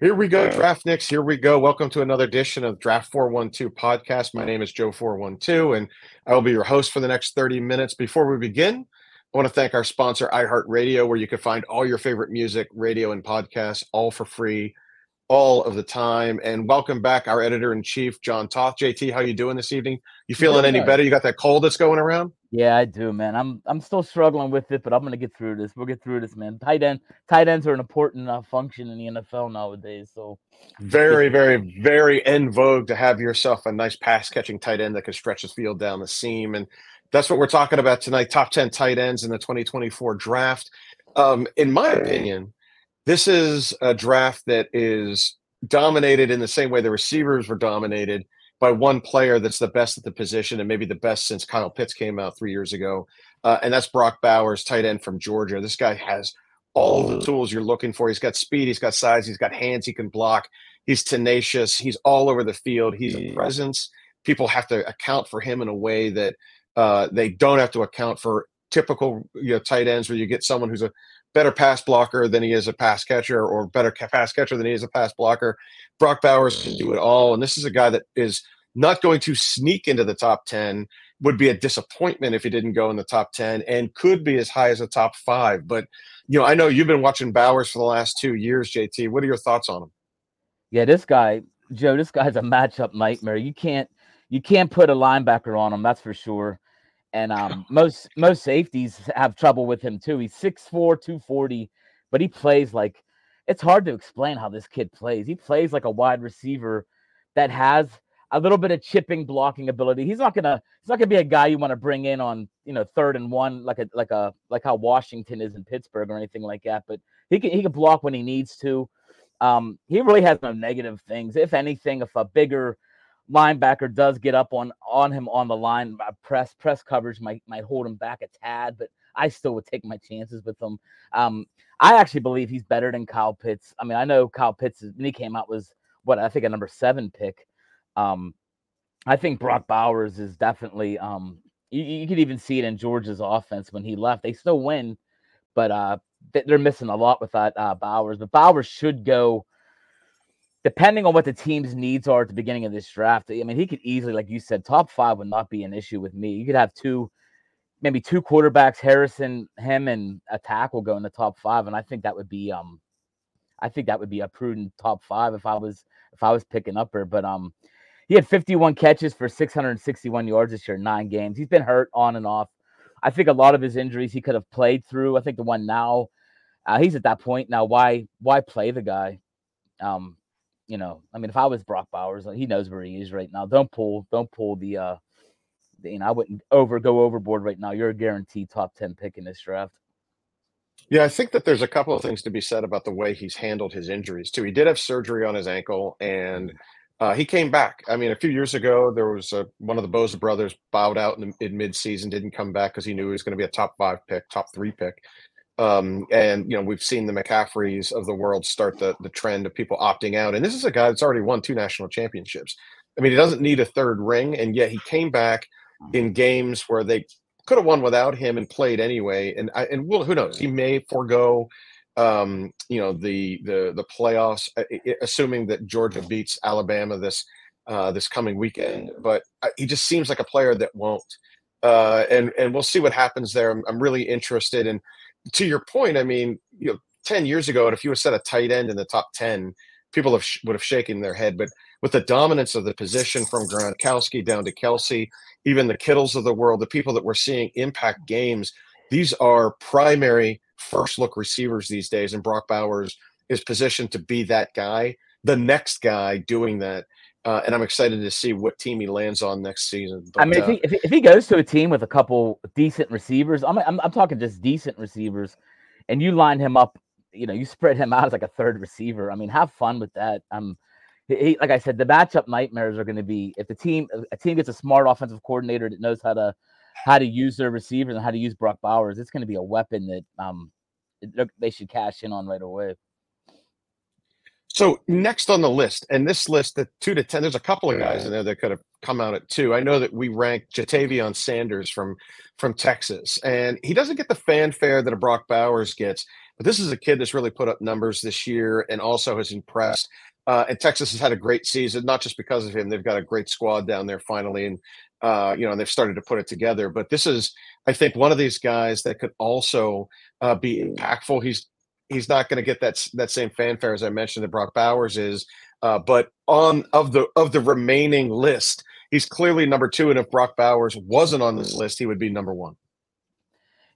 Here we go, Draft Nicks. Here we go. Welcome to another edition of Draft 412 podcast. My name is Joe 412, and I will be your host for the next 30 minutes. Before we begin, I want to thank our sponsor, iHeartRadio, where you can find all your favorite music, radio, and podcasts, all for free, all of the time. And welcome back, our editor in chief, John Toth. JT, how you doing this evening? You feeling any better? You got that cold that's going around? Yeah, I do, man. I'm I'm still struggling with it, but I'm gonna get through this. We'll get through this, man. Tight end, tight ends are an important uh, function in the NFL nowadays. So very, very, very in vogue to have yourself a nice pass catching tight end that can stretch the field down the seam, and that's what we're talking about tonight. Top ten tight ends in the 2024 draft. Um, in my opinion, this is a draft that is dominated in the same way the receivers were dominated by one player that's the best at the position and maybe the best since Kyle Pitts came out three years ago. Uh, and that's Brock Bowers, tight end from Georgia. This guy has all the tools you're looking for. He's got speed, he's got size, he's got hands, he can block, he's tenacious, he's all over the field, he's a presence. People have to account for him in a way that uh, they don't have to account for typical you know, tight ends where you get someone who's a better pass blocker than he is a pass catcher or better pass catcher than he is a pass blocker. Brock Bowers can do it all. And this is a guy that is not going to sneak into the top 10, would be a disappointment if he didn't go in the top 10, and could be as high as a top five. But, you know, I know you've been watching Bowers for the last two years, JT. What are your thoughts on him? Yeah, this guy, Joe, this guy's a matchup nightmare. You can't you can't put a linebacker on him, that's for sure. And um, most most safeties have trouble with him too. He's 6'4, 240, but he plays like it's hard to explain how this kid plays. He plays like a wide receiver that has a little bit of chipping blocking ability. He's not gonna he's not gonna be a guy you want to bring in on you know third and one like a like a like how Washington is in Pittsburgh or anything like that. But he can he can block when he needs to. Um, he really has no negative things. If anything, if a bigger linebacker does get up on on him on the line, press press coverage might might hold him back a tad, but I still would take my chances with him. Um, I actually believe he's better than Kyle Pitts. I mean, I know Kyle Pitts when he came out was what I think a number seven pick. Um, I think Brock Bowers is definitely. Um, you, you could even see it in Georgia's offense when he left. They still win, but uh, they're missing a lot with that uh, Bowers. But Bowers should go depending on what the team's needs are at the beginning of this draft, I mean, he could easily, like you said, top five would not be an issue with me. You could have two, maybe two quarterbacks, Harrison, him, and a tackle go in the top five, and I think that would be, um, I think that would be a prudent top five if I was if I was picking up her. But um, he had 51 catches for 661 yards this year, nine games. He's been hurt on and off. I think a lot of his injuries he could have played through. I think the one now, uh, he's at that point now. Why why play the guy? Um, you know, I mean, if I was Brock Bowers, he knows where he is right now. Don't pull, don't pull the, uh, the, you know, I wouldn't over go overboard right now. You're a guaranteed top ten pick in this draft. Yeah, I think that there's a couple of things to be said about the way he's handled his injuries too. He did have surgery on his ankle, and uh, he came back. I mean, a few years ago, there was a, one of the Bosa brothers bowed out in, in mid-season, didn't come back because he knew he was going to be a top five pick, top three pick. Um, and you know we've seen the McCaffreys of the world start the the trend of people opting out. And this is a guy that's already won two national championships. I mean, he doesn't need a third ring, and yet he came back in games where they could have won without him and played anyway. And I, and well, who knows? He may forego, um, you know, the the the playoffs, uh, assuming that Georgia beats Alabama this uh, this coming weekend. But he just seems like a player that won't. Uh, and and we'll see what happens there. I'm, I'm really interested in to your point, I mean, you know, 10 years ago, and if you had set a tight end in the top 10, people have would have shaken their head. But with the dominance of the position from Gronkowski down to Kelce, even the Kittles of the world, the people that we're seeing impact games, these are primary first look receivers these days. And Brock Bowers is positioned to be that guy, the next guy doing that. Uh, and I'm excited to see what team he lands on next season. But, I mean, if, he, if, he, if he goes to a team with a couple decent receivers, I'm, I'm, I'm talking just decent receivers, and you line him up you know, you spread him out as like a third receiver. I mean, have fun with that. Um, he, like I said, the matchup nightmares are going to be if the team a team gets a smart offensive coordinator that knows how to how to use their receivers and how to use Brock Bowers. It's going to be a weapon that um they should cash in on right away. So next on the list, and this list, the two to ten, there's a couple of guys in there that could have come out at two. I know that we ranked Ja'Tavion Sanders from from Texas, and he doesn't get the fanfare that a Brock Bowers gets. But this is a kid that's really put up numbers this year and also has impressed. Uh, and Texas has had a great season, not just because of him. They've got a great squad down there finally, and uh, you know, and they've started to put it together. But this is, I think, one of these guys that could also uh, be impactful. He's he's not going to get that that same fanfare as I mentioned that Brock Bowers is, uh, but on of the of the remaining list, he's clearly number two. And if Brock Bowers wasn't on this list, he would be number one.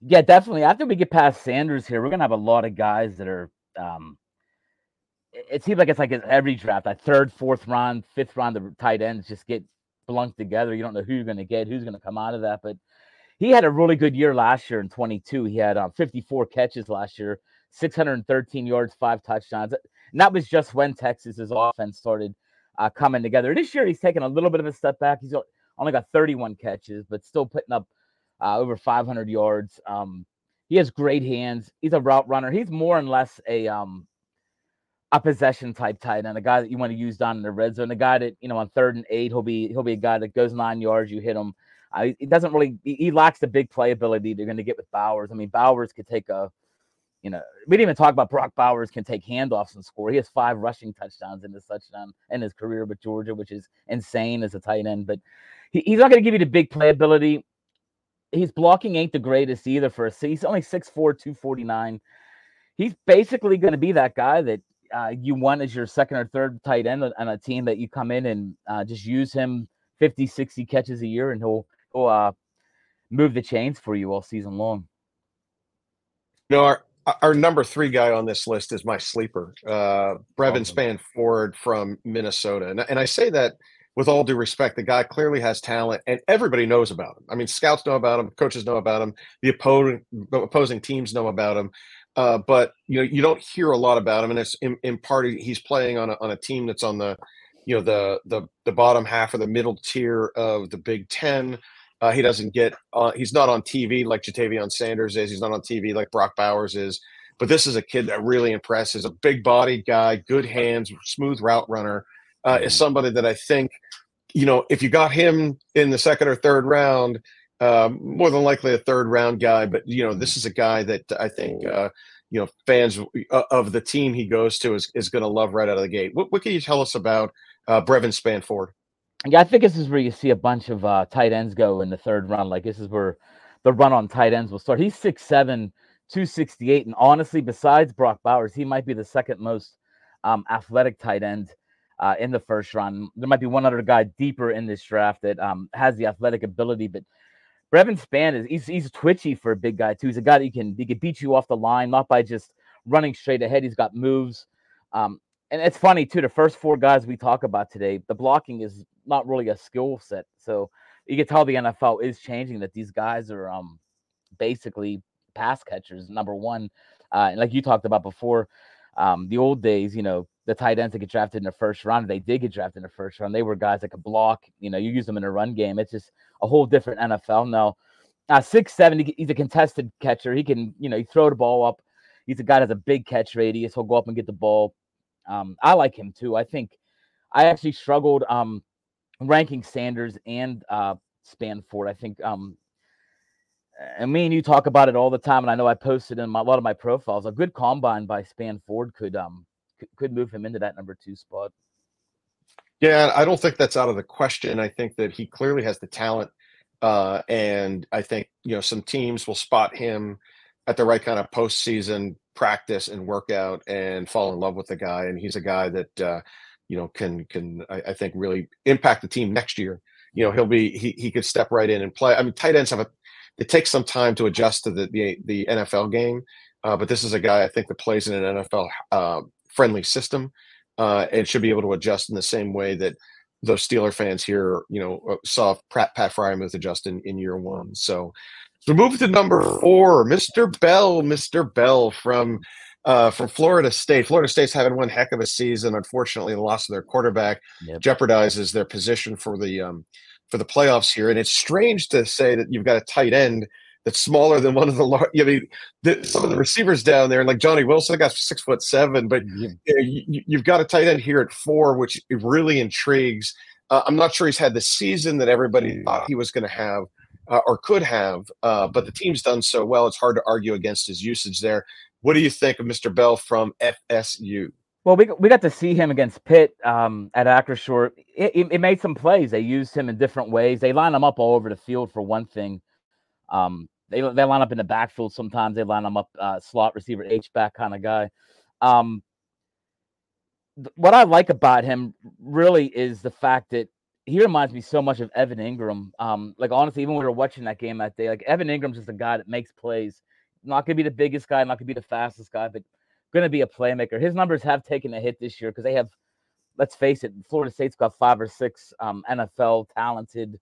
Yeah, definitely. After we get past Sanders here, we're gonna have a lot of guys that are um, it seems like it's like every draft, that third, fourth round, fifth round, the tight ends just get blunked together. You don't know who you're going to get, who's going to come out of that. But he had a really good year last year in 22. He had um, 54 catches last year, 613 yards, five touchdowns. And that was just when Texas's offense started uh, coming together. This year, he's taken a little bit of a step back. He's only got 31 catches, but still putting up uh, over 500 yards. Um, he has great hands. He's a route runner. He's more and less a um, a possession type tight end, a guy that you want to use down in the red zone, a guy that you know on third and eight he'll be he'll be a guy that goes nine yards, you hit him. Uh, he doesn't really he, he lacks the big playability they're going to get with Bowers. I mean, Bowers could take a you know, we didn't even talk about Brock Bowers can take handoffs and score. He has five rushing touchdowns in his touchdown in his career with Georgia, which is insane as a tight end. But he, he's not going to give you the big playability. His blocking ain't the greatest either for a He's only 6'4, 249. He's basically going to be that guy that uh, you want as your second or third tight end on a team that you come in and uh, just use him 50, 60 catches a year and he'll, he'll uh, move the chains for you all season long. You know, our, our number three guy on this list is my sleeper, uh, Brevyn Spann-Ford from Minnesota. And, and I say that with all due respect, the guy clearly has talent and everybody knows about him. I mean, scouts know about him, coaches know about him, the opposing, opposing teams know about him. Uh, but you know you don't hear a lot about him, and it's in, in part he's playing on a, on a team that's on the you know the the the bottom half of the middle tier of the Big Ten. Uh, he doesn't get uh, he's not on TV like Ja'Tavion Sanders is. He's not on TV like Brock Bowers is. But this is a kid that really impresses. A big bodied guy, good hands, smooth route runner. Uh, is somebody that I think, you know, if you got him in the second or third round, um, more than likely a third round guy, but you know, this is a guy that I think uh, you know fans uh, of the team he goes to is, is going to love right out of the gate. What, what can you tell us about uh, Brevyn Spann-Ford? Yeah, I think this is where you see a bunch of uh, tight ends go in the third round. Like this is where the run on tight ends will start. He's 6'7", 268, and honestly, besides Brock Bowers, he might be the second most um, athletic tight end. Uh, in the first round, there might be one other guy deeper in this draft that um, has the athletic ability, but Brevyn Spann is he's, he's twitchy for a big guy too. He's a guy that he can he can beat you off the line, not by just running straight ahead. He's got moves. Um, and it's funny too. The first four guys we talk about today, the blocking is not really a skill set. So you can tell the NFL is changing. That these guys are um basically pass catchers. Number one, uh, and like you talked about before, um, the old days, you know, the tight ends that get drafted in the first round, they did get drafted in the first round. They were guys that could block. You know, you use them in a run game. It's just a whole different NFL now. Uh, six seven, he's a contested catcher. He can, you know, he throw the ball up. He's a guy that has a big catch radius. He'll go up and get the ball. Um, I like him too. I think I actually struggled um, ranking Sanders and uh, Spann-Ford. I think um, and me and you talk about it all the time, and I know I posted in my, a lot of my profiles. A good combine by Spann-Ford could um could, could move him into that number two spot. Yeah, I don't think that's out of the question. I think that he clearly has the talent, uh, and I think you know some teams will spot him at the right kind of postseason practice and workout and fall in love with the guy. And he's a guy that uh, you know can can I, I think really impact the team next year. You know, he'll be he he could step right in and play. I mean, tight ends have a it takes some time to adjust to the the, the NFL game. Uh, but this is a guy I think that plays in an NFL uh, friendly system uh, and should be able to adjust in the same way that those Steeler fans here, you know, uh, saw Pat, Pat Freiermuth adjust in, in year one. So, so move to number four, Mr. Bell, Mr. Bell from uh, from Florida State. Florida State's having one heck of a season. Unfortunately, the loss of their quarterback yep. jeopardizes their position for the um, for the playoffs here. And it's strange to say that you've got a tight end that's smaller than one of the large. I mean, the, some of the receivers down there, like Johnny Wilson, got six foot seven, but you, have got a tight end here at four, which really intrigues. Uh, I'm not sure he's had the season that everybody thought he was going to have. Uh, or could have, uh, but the team's done so well, it's hard to argue against his usage there. What do you think of Mr. Bell from FSU? Well, we we got to see him against Pitt um, at Acrisure. It, it, it, made some plays. They used him in different ways. They line him up all over the field for one thing. Um, they they line up in the backfield sometimes. They line him up uh, slot receiver, H back kind of guy. Um, what I like about him really is the fact that he reminds me so much of Evan Engram. Um, like honestly, even when we were watching that game that day, like Evan Engram's just a guy that makes plays. Not gonna be the biggest guy, not gonna be the fastest guy, but going to be a playmaker. His numbers have taken a hit this year because they have, let's face it, Florida State's got five or six um, NFL talented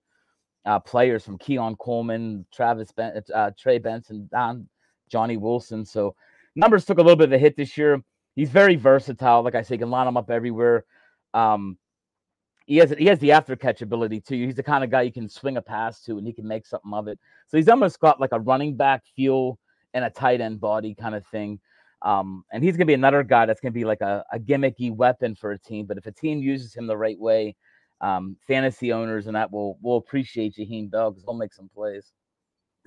uh, players from Keon Coleman, Travis, ben- uh, Trey Benson, Don, Johnny Wilson. So numbers took a little bit of a hit this year. He's very versatile. Like I say, can line him up everywhere. Um, he has he has the after catch ability too. He's the kind of guy you can swing a pass to and he can make something of it. So he's almost got like a running back feel and a tight end body kind of thing. Um, and he's going to be another guy that's going to be like a, a, gimmicky weapon for a team. But if a team uses him the right way, um, fantasy owners and that will will appreciate Jaheim Bell because he'll make some plays.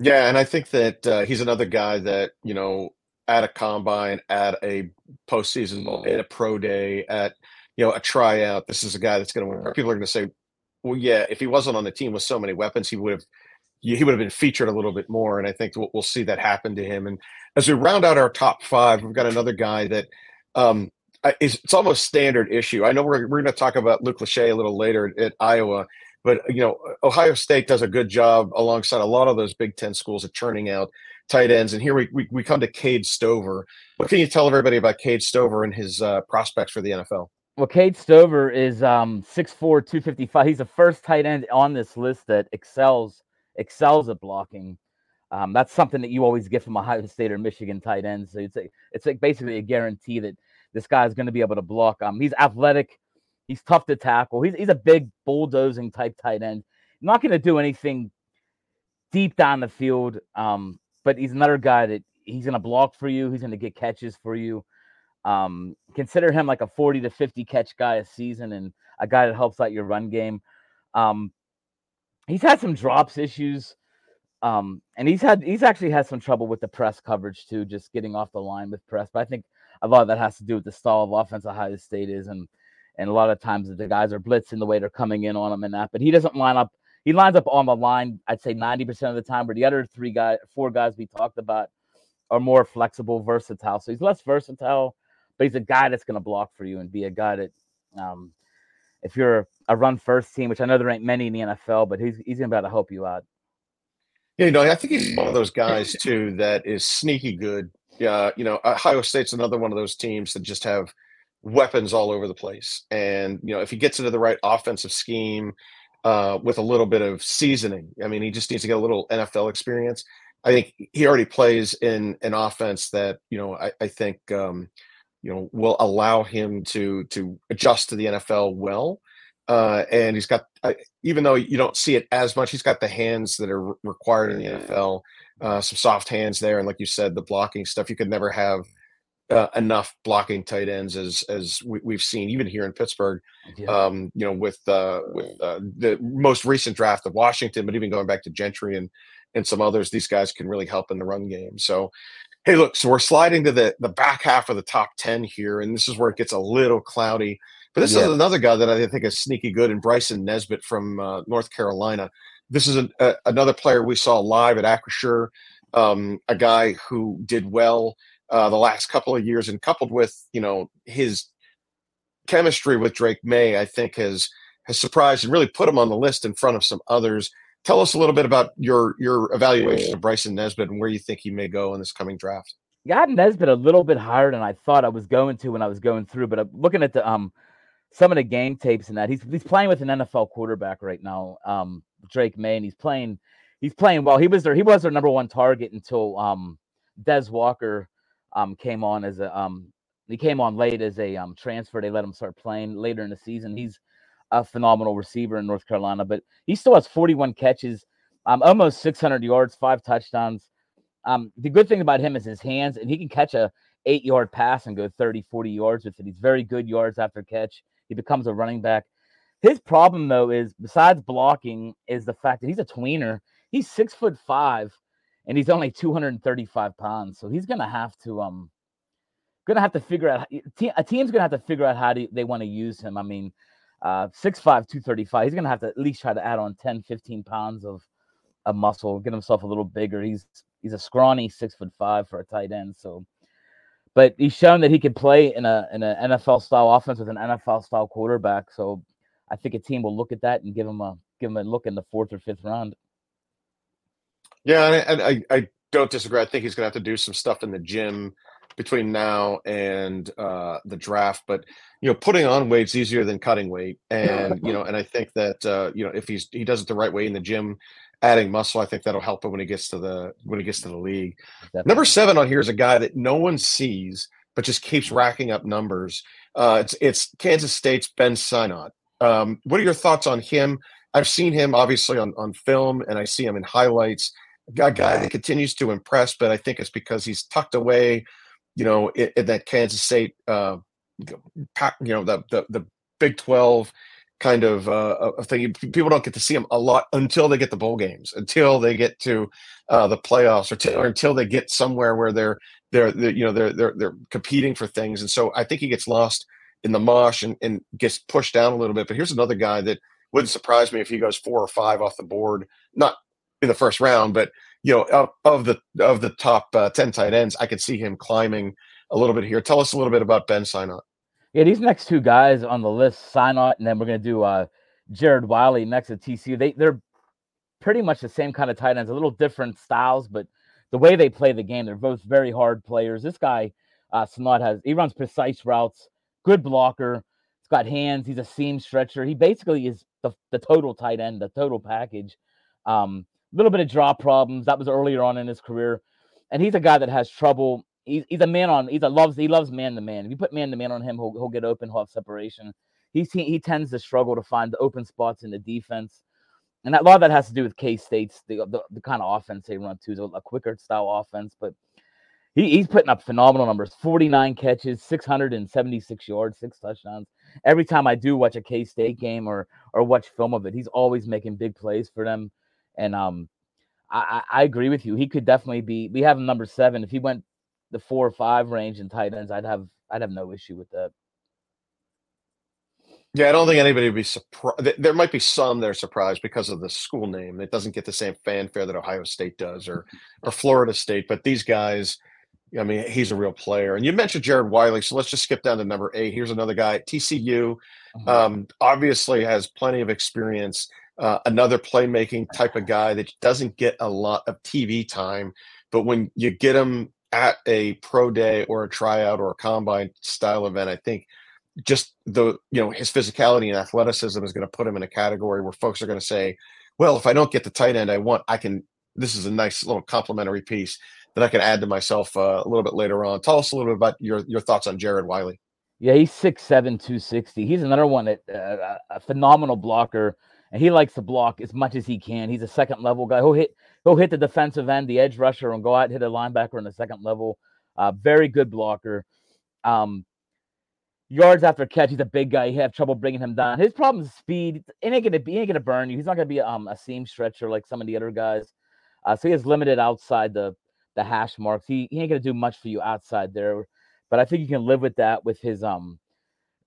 Yeah, and I think that uh, he's another guy that you know at a combine, at a postseason, at a pro day, at you know a tryout. This is a guy that's going to win. People are going to say, "Well, yeah, if he wasn't on the team with so many weapons, he would have he would have been featured a little bit more. And I think we'll, we'll, see that happen to him. And as we round out our top five, we've got another guy that um, is, it's almost standard issue. I know we're, we're going to talk about Luke Lachey a little later at Iowa, but you know Ohio State does a good job alongside a lot of those Big Ten schools of churning out tight ends. And here we, we, we come to Cade Stover. What can you tell everybody about Cade Stover and his uh, prospects for the NFL? Well, Cade Stover is um, 6'4", 255. He's the first tight end on this list that excels excels at blocking. Um, that's something that you always get from Ohio State or Michigan tight ends. So it's a, it's like basically a guarantee that this guy is going to be able to block. Um, he's athletic, he's tough to tackle. He's he's a big bulldozing type tight end. Not going to do anything deep down the field, um, but he's another guy that he's going to block for you. He's going to get catches for you. Um, consider him like a 40 to 50 catch guy a season and a guy that helps out your run game. Um, he's had some drops issues. Um, and he's had he's actually had some trouble with the press coverage too, just getting off the line with press. But I think a lot of that has to do with the style of offense Ohio State is, and and a lot of times the guys are blitzing the way they're coming in on him and that. But he doesn't line up. He lines up on the line. I'd say ninety percent of the time. Where the other three guys, four guys we talked about, are more flexible, versatile. So he's less versatile, but he's a guy that's going to block for you and be a guy that um, if you're a run first team, which I know there ain't many in the NFL, but he's he's gonna be able to help you out. Yeah, you know, I think he's one of those guys too that is sneaky good. Yeah, you know, Ohio State's another one of those teams that just have weapons all over the place, and you know, if he gets into the right offensive scheme uh, with a little bit of seasoning, I mean, he just needs to get a little NFL experience. I think he already plays in an offense that you know I, I think um, you know will allow him to to adjust to the NFL well. Uh, and he's got uh, even though you don't see it as much, he's got the hands that are required in the NFL. Uh, some soft hands there, and like you said, the blocking stuff. You could never have uh, enough blocking tight ends as as we, have seen even here in Pittsburgh. Yeah. Um, you know, with uh, with uh, the most recent draft of Washington, but even going back to Gentry and and some others, these guys can really help in the run game. So Hey, look, so we're sliding to the, the back half of the top 10 here, and this is where it gets a little cloudy. But this yeah. is another guy that I think is sneaky good, and Bryson Nesbit from uh, North Carolina. This is a, a, another player we saw live at Acrisure, um, a guy who did well uh, the last couple of years, and coupled with you know his chemistry with Drake Maye, I think has has surprised and really put him on the list in front of some others tell us a little bit about your your evaluation of Bryson Nesbit and where you think he may go in this coming draft. Yeah, I had Nesbitt a little bit higher than I thought I was going to when I was going through, but I'm looking at the um some of the game tapes and that he's he's playing with an NFL quarterback right now, um Drake Maye, and he's playing he's playing well. He was their he was their number one target until um Tez Walker um, came on as a um, he came on late as a um, transfer. They let him start playing later in the season. He's a phenomenal receiver in North Carolina, but he still has 41 catches, um, almost 600 yards, five touchdowns. Um, the good thing about him is his hands, and he can catch a eight yard pass and go 30, 40 yards with it. He's very good yards after catch. He becomes a running back. His problem though is besides blocking is the fact that he's a tweener. He's six foot five, and he's only 235 pounds. So he's gonna have to um gonna have to figure out a team's gonna have to figure out how to, they want to use him. I mean, uh 6'5, 235. He's gonna have to at least try to add on 10, 15 pounds of of muscle, get himself a little bigger. He's he's a scrawny six foot five for a tight end. So but he's shown that he can play in a in an NFL style offense with an NFL style quarterback. So I think a team will look at that and give him a give him a look in the fourth or fifth round. Yeah, and I, I don't disagree. I think he's going to have to do some stuff in the gym between now and uh, the draft. But you know, putting on weight's easier than cutting weight, and you know, and I think that uh, you know if he's he does it the right way in the gym, adding muscle, I think that'll help him when he gets to the when he gets to the league. Definitely. Number seven on here is a guy that no one sees, but just keeps racking up numbers. Uh, it's it's Kansas State's Ben Sinnott. Um, what are your thoughts on him? I've seen him obviously on, on film and I see him in highlights. A guy that continues to impress, but I think it's because he's tucked away, you know, in, that Kansas State, uh, you know, the, the, the Big 12 kind of uh, thing. People don't get to see them a lot until they get the bowl games, until they get to uh, the playoffs, or, t- or, until they get somewhere where they're, they're, they're you know they're, they're they're competing for things. And so I think he gets lost in the mosh and, and gets pushed down a little bit. But here's another guy that wouldn't surprise me if he goes four or five off the board, not in the first round, but you know, of, of the of the top uh, ten tight ends, I could see him climbing a little bit here. Tell us a little bit about Ben Sinnott. Yeah, these next two guys on the list, Sinnott, and then we're gonna do uh, Jared Wiley next to TCU. They they're pretty much the same kind of tight ends, a little different styles, but the way they play the game, they're both very hard players. This guy, uh, has he runs precise routes good blocker. He's got hands. He's a seam stretcher. He basically is the, the total tight end, the total package. Um, little bit of drop problems. That was earlier on in his career. And he's a guy that has trouble. He's, he's a man on, he's a loves, he loves man to man. If you put man to man on him, he'll, he'll get open, he'll have separation. He's, he, he tends to struggle to find the open spots in the defense. And a lot of that has to do with K State's the, the, the kind of offense they run too, a quicker style offense. But he, he's putting up phenomenal numbers 49 catches 676 yards six touchdowns every time i do watch a k-state game or or watch film of it he's always making big plays for them and um i i agree with you he could definitely be we have him number seven if he went the four or five range in tight ends i'd have i'd have no issue with that yeah, I don't think anybody would be surprised. There might be some that are surprised because of the school name. It doesn't get the same fanfare that Ohio State does or or Florida State. But these guys, I mean, he's a real player. And you mentioned Jared Wiley, so let's just skip down to number eight. Here's another guy at TCU. Mm-hmm. Um, obviously has plenty of experience. Uh, another playmaking type of guy that doesn't get a lot of TV time, but when you get him at a pro day or a tryout or a combine style event, I think just the you know his physicality and athleticism is going to put him in a category where folks are going to say, well, if I don't get the tight end I want, I can. This is a nice little complimentary piece that I can add to myself uh, a little bit later on. Tell us a little bit about your your thoughts on Jared Wiley. Yeah, he's 6'7", 260. He's another one that uh, a phenomenal blocker, and he likes to block as much as he can. He's a second level guy. He'll hit he'll hit the defensive end, the edge rusher, and go out and hit a linebacker in the second level. Uh, very good blocker. Um, yards after catch, he's a big guy. You have trouble bringing him down. His problem is speed. He ain't gonna be ain't gonna burn you. He's not gonna be um, a seam stretcher like some of the other guys. Uh, so he has limited outside the the hash marks. He, he ain't gonna do much for you outside there, but I think you can live with that with his um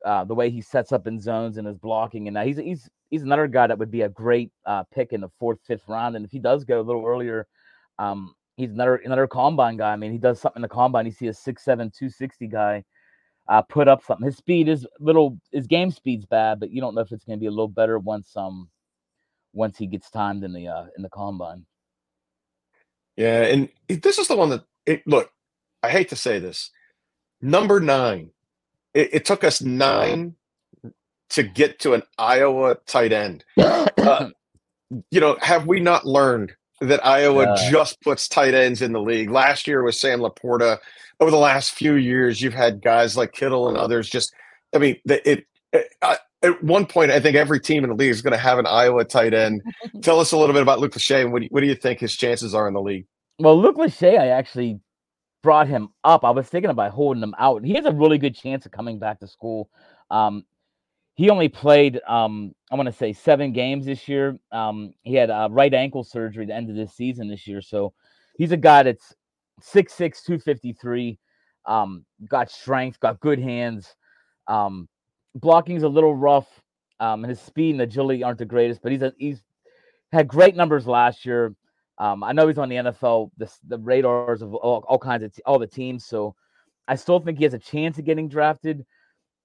uh, the way he sets up in zones and his blocking. And now he's he's he's another guy that would be a great uh, pick in the fourth, fifth round. And if he does go a little earlier, um, he's another another combine guy. I mean, he does something in the combine. You see a 6'7", 260 guy uh, put up something. His speed is little. His game speed's bad, but you don't know if it's going to be a little better once um once he gets timed in the uh in the combine. Yeah, and this is the one that it, look. I hate to say this, number nine. It, it took us nine to get to an Iowa tight end. Uh, you know, have we not learned that Iowa just puts tight ends in the league? Last year was Sam LaPorta, over the last few years, you've had guys like Kittle and others. Just, I mean, it. it uh, at one point, I think every team in the league is going to have an Iowa tight end. Tell us a little bit about Luke Lachey and what do, you, what do you think his chances are in the league? Well, Luke Lachey, I actually brought him up. I was thinking about holding him out. He has a really good chance of coming back to school. Um, he only played, um, I want to say, seven games this year. Um, he had a right ankle surgery at the end of this season this year. So he's a guy that's 6'6, 253, um, got strength, got good hands. Um, blocking's a little rough. Um, and his speed and agility aren't the greatest, but he's a, he's had great numbers last year. Um, I know he's on the NFL, the, the radars of all, all kinds of t- all the teams. So I still think he has a chance of getting drafted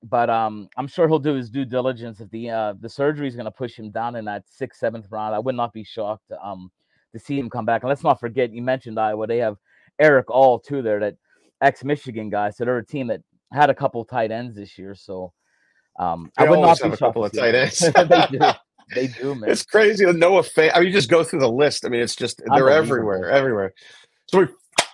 but um, I'm sure he'll do his due diligence. If the uh, the surgery is going to push him down in that sixth, seventh round, I would not be shocked um, to see him come back. And let's not forget, you mentioned Iowa. They have Erick All too there, that ex Michigan guy. So they're a team that had a couple tight ends this year. So um, I would not be have a couple of tight ends. they do. Man. It's crazy. No fan. I mean, you just go through the list. I mean, it's just they're everywhere, everywhere. So we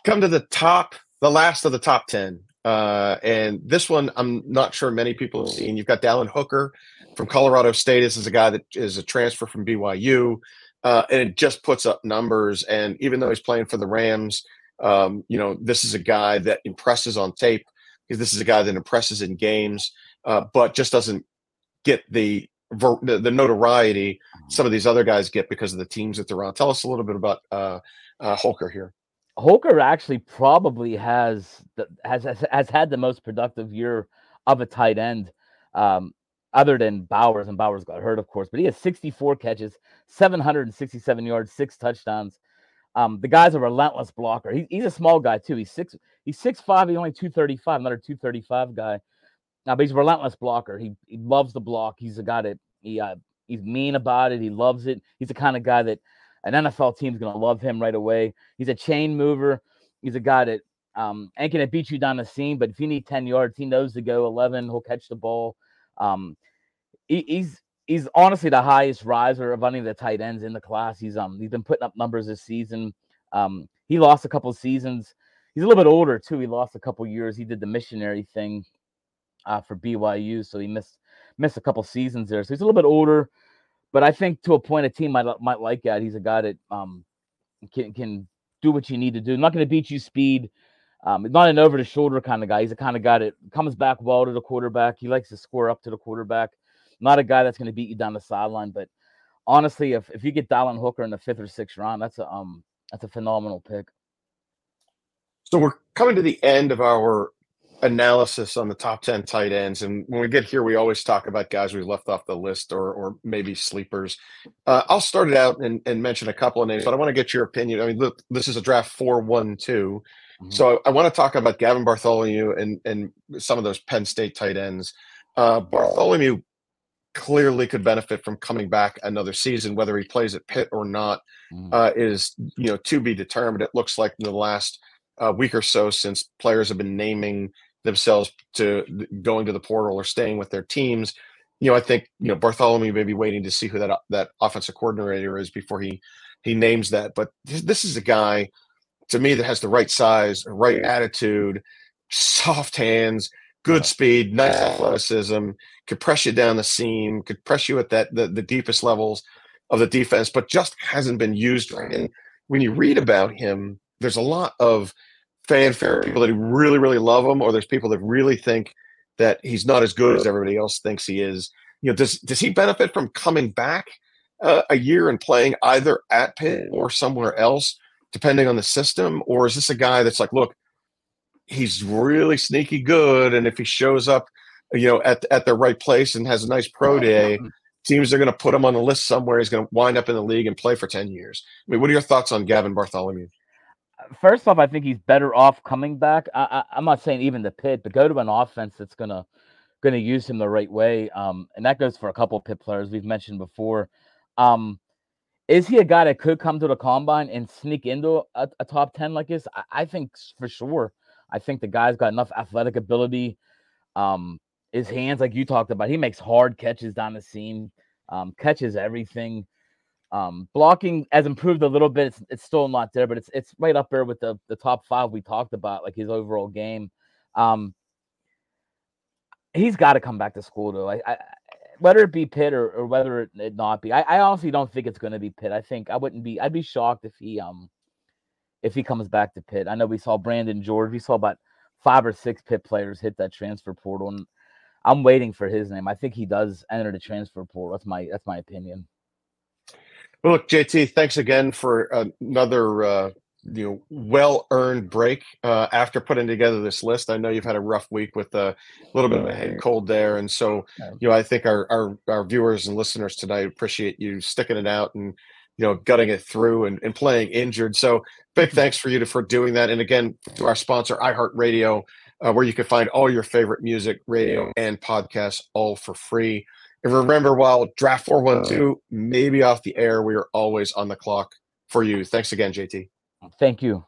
come to the top, the last of the top ten. Uh, and this one, I'm not sure many people have seen. You've got Dallin Holker from Colorado State. This is a guy that is a transfer from BYU, uh, and it just puts up numbers. And even though he's playing for the Rams, um, you know, this is a guy that impresses on tape because this is a guy that impresses in games, uh, but just doesn't get the, the, the notoriety some of these other guys get because of the teams that they're on. Tell us a little bit about uh, uh, Holker here. Holker actually probably has the, has, has has had the most productive year of a tight end, um, other than Bowers, and Bowers got hurt, of course. But he has 64 catches, 767 yards, six touchdowns. Um, the guy's a relentless blocker. He, he's a small guy too. He's six. He's six five. He's only 235. Another 235 guy. Now, but he's a relentless blocker. He he loves the block. He's a guy that he uh, he's mean about it. He loves it. He's the kind of guy that an NFL team's to love him right away. He's a chain mover. He's a guy that um, ain't to beat you down the seam, but if you need 10 yards, he knows to go 11. He'll catch the ball. Um, he, he's he's honestly the highest riser of any of the tight ends in the class. He's um he's been putting up numbers this season. Um, he lost a couple seasons. He's a little bit older too. He lost a couple years. He did the missionary thing uh, for BYU, so he missed missed a couple seasons there. So he's a little bit older. But I think to a point, a team might might like that. He's a guy that um can can do what you need to do. Not going to beat you speed. Um, not an over the shoulder kind of guy. He's the kind of guy that comes back well to the quarterback. He likes to score up to the quarterback. Not a guy that's going to beat you down the sideline. But honestly, if, if you get Dallin Holker in the fifth or sixth round, that's a um that's a phenomenal pick. So we're coming to the end of our analysis on the top 10 tight ends. And when we get here, we always talk about guys we left off the list or, or maybe sleepers. Uh, I'll start it out and, and, mention a couple of names, but I want to get your opinion. I mean, look, this is a draft 4 1 2. Mm-hmm. So I, I, want to talk about Gavin Bartholomew and, and some of those Penn State tight ends. Uh, Bartholomew clearly could benefit from coming back another season, whether he plays at Pitt or not, mm-hmm. uh, is you know to be determined. It looks like in the last uh, week or so since players have been naming themselves to going to the portal or staying with their teams. You know, I think you know Bartholomew may be waiting to see who that that offensive coordinator is before he he names that. But this, is a guy to me that has the right size, right attitude, soft hands, good speed, nice athleticism, could press you down the seam, could press you at that the, the deepest levels of the defense, but just hasn't been used right. And when you read about him, there's a lot of fanfare, people that really, really love him, or there's people that really think that he's not as good as everybody else thinks he is. You know, does does he benefit from coming back uh, a year and playing either at Pitt or somewhere else, depending on the system, or is this a guy that's like, look, he's really sneaky good, and if he shows up, you know, at at the right place and has a nice pro day. Teams are going to put him on the list somewhere. He's going to wind up in the league and play for 10 years. I mean, what are your thoughts on Gavin Bartholomew? First off, I think he's better off coming back. I, am not saying even the Pitt, but go to an offense that's gonna gonna use him the right way. Um, and that goes for a couple Pitt players we've mentioned before. Um, is he a guy that could come to the combine and sneak into a, a top ten like this? I, I, think for sure. I think the guy's got enough athletic ability. Um, his hands, like you talked about, he makes hard catches down the seam, um, catches everything. Um, blocking has improved a little bit. It's, it's still not there, but it's it's right up there with the the top five we talked about, like his overall game. Um, he's got to come back to school though. I, I whether it be Pitt or, or whether it, it not be, I, I honestly don't think it's going to be Pitt. I think I wouldn't be. I'd be shocked if he um if he comes back to Pitt. I know we saw Brandon George. We saw about five or six Pitt players hit that transfer portal, and I'm waiting for his name. I think he does enter the transfer portal. That's my that's my opinion. Well, look, JT, thanks again for another uh, you know well earned break uh, after putting together this list. I know you've had a rough week with a little bit of a head cold there, and so you know I think our our, our viewers and listeners tonight appreciate you sticking it out and you know gutting it through and, and playing injured. So big thanks for you to, for doing that. And again, to our sponsor, iHeartRadio, uh, where you can find all your favorite music, radio, and podcasts all for free. And remember, while Draft 412 uh. may be off the air, we are always on the clock for you. Thanks again, JT. Thank you.